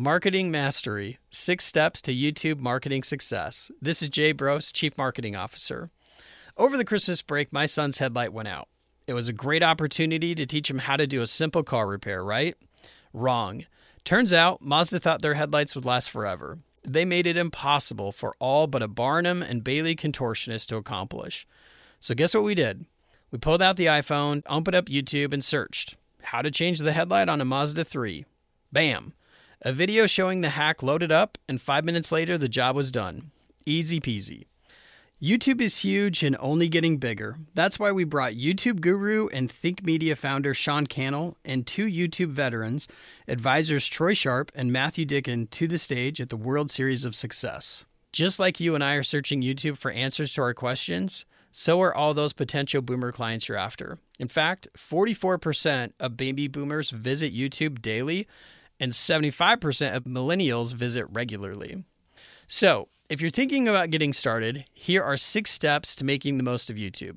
Marketing Mastery Six Steps to YouTube Marketing Success. This is Jay Bros, Chief Marketing Officer. Over the Christmas break, my son's headlight went out. It was a great opportunity to teach him how to do a simple car repair, right? Wrong. Turns out Mazda thought their headlights would last forever. They made it impossible for all but a Barnum and Bailey contortionist to accomplish. So, guess what we did? We pulled out the iPhone, opened up YouTube, and searched how to change the headlight on a Mazda 3. Bam! A video showing the hack loaded up, and five minutes later, the job was done. Easy peasy. YouTube is huge and only getting bigger. That's why we brought YouTube guru and Think Media founder Sean Cannell and two YouTube veterans, advisors Troy Sharp and Matthew Dicken, to the stage at the World Series of Success. Just like you and I are searching YouTube for answers to our questions, so are all those potential boomer clients you're after. In fact, 44% of baby boomers visit YouTube daily, and 75% of millennials visit regularly. So, if you're thinking about getting started, here are six steps to making the most of YouTube.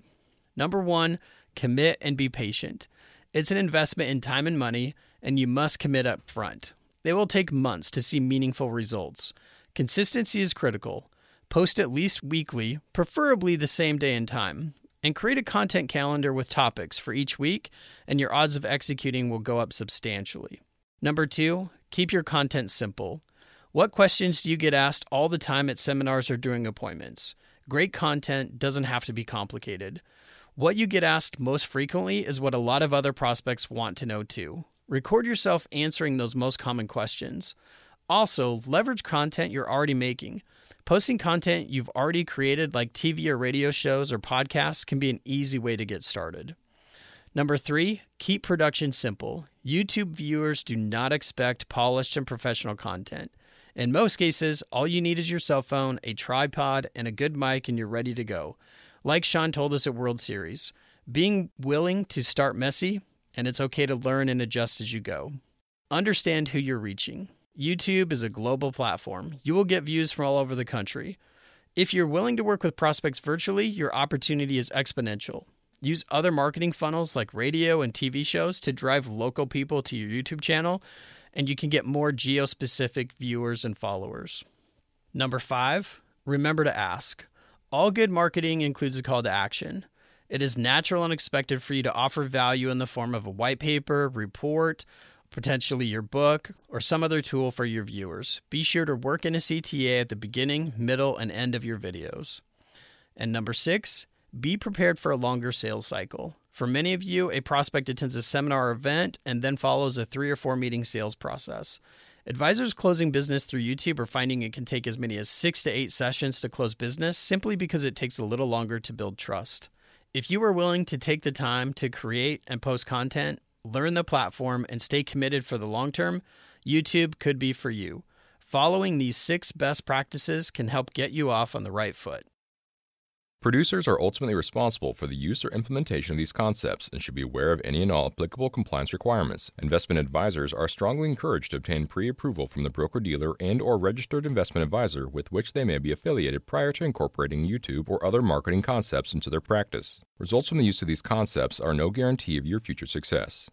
Number one, commit and be patient. It's an investment in time and money, and you must commit up front. It will take months to see meaningful results. Consistency is critical. Post at least weekly, preferably the same day and time, and create a content calendar with topics for each week, and your odds of executing will go up substantially. Number two, keep your content simple. What questions do you get asked all the time at seminars or during appointments? Great content doesn't have to be complicated. What you get asked most frequently is what a lot of other prospects want to know too. Record yourself answering those most common questions. Also, leverage content you're already making. Posting content you've already created, like TV or radio shows or podcasts, can be an easy way to get started. Number three, keep production simple. YouTube viewers do not expect polished and professional content. In most cases, all you need is your cell phone, a tripod, and a good mic, and you're ready to go. Like Sean told us at World Series, being willing to start messy, and it's okay to learn and adjust as you go. Understand who you're reaching. YouTube is a global platform. You will get views from all over the country. If you're willing to work with prospects virtually, your opportunity is exponential. Use other marketing funnels like radio and TV shows to drive local people to your YouTube channel and you can get more geo specific viewers and followers. Number five, remember to ask. All good marketing includes a call to action. It is natural and expected for you to offer value in the form of a white paper, report, potentially your book, or some other tool for your viewers. Be sure to work in a CTA at the beginning, middle, and end of your videos. And number six, be prepared for a longer sales cycle. For many of you, a prospect attends a seminar event and then follows a three or four meeting sales process. Advisors closing business through YouTube are finding it can take as many as six to eight sessions to close business simply because it takes a little longer to build trust. If you are willing to take the time to create and post content, learn the platform, and stay committed for the long term, YouTube could be for you. Following these six best practices can help get you off on the right foot. Producers are ultimately responsible for the use or implementation of these concepts and should be aware of any and all applicable compliance requirements. Investment advisors are strongly encouraged to obtain pre-approval from the broker-dealer and or registered investment advisor with which they may be affiliated prior to incorporating YouTube or other marketing concepts into their practice. Results from the use of these concepts are no guarantee of your future success.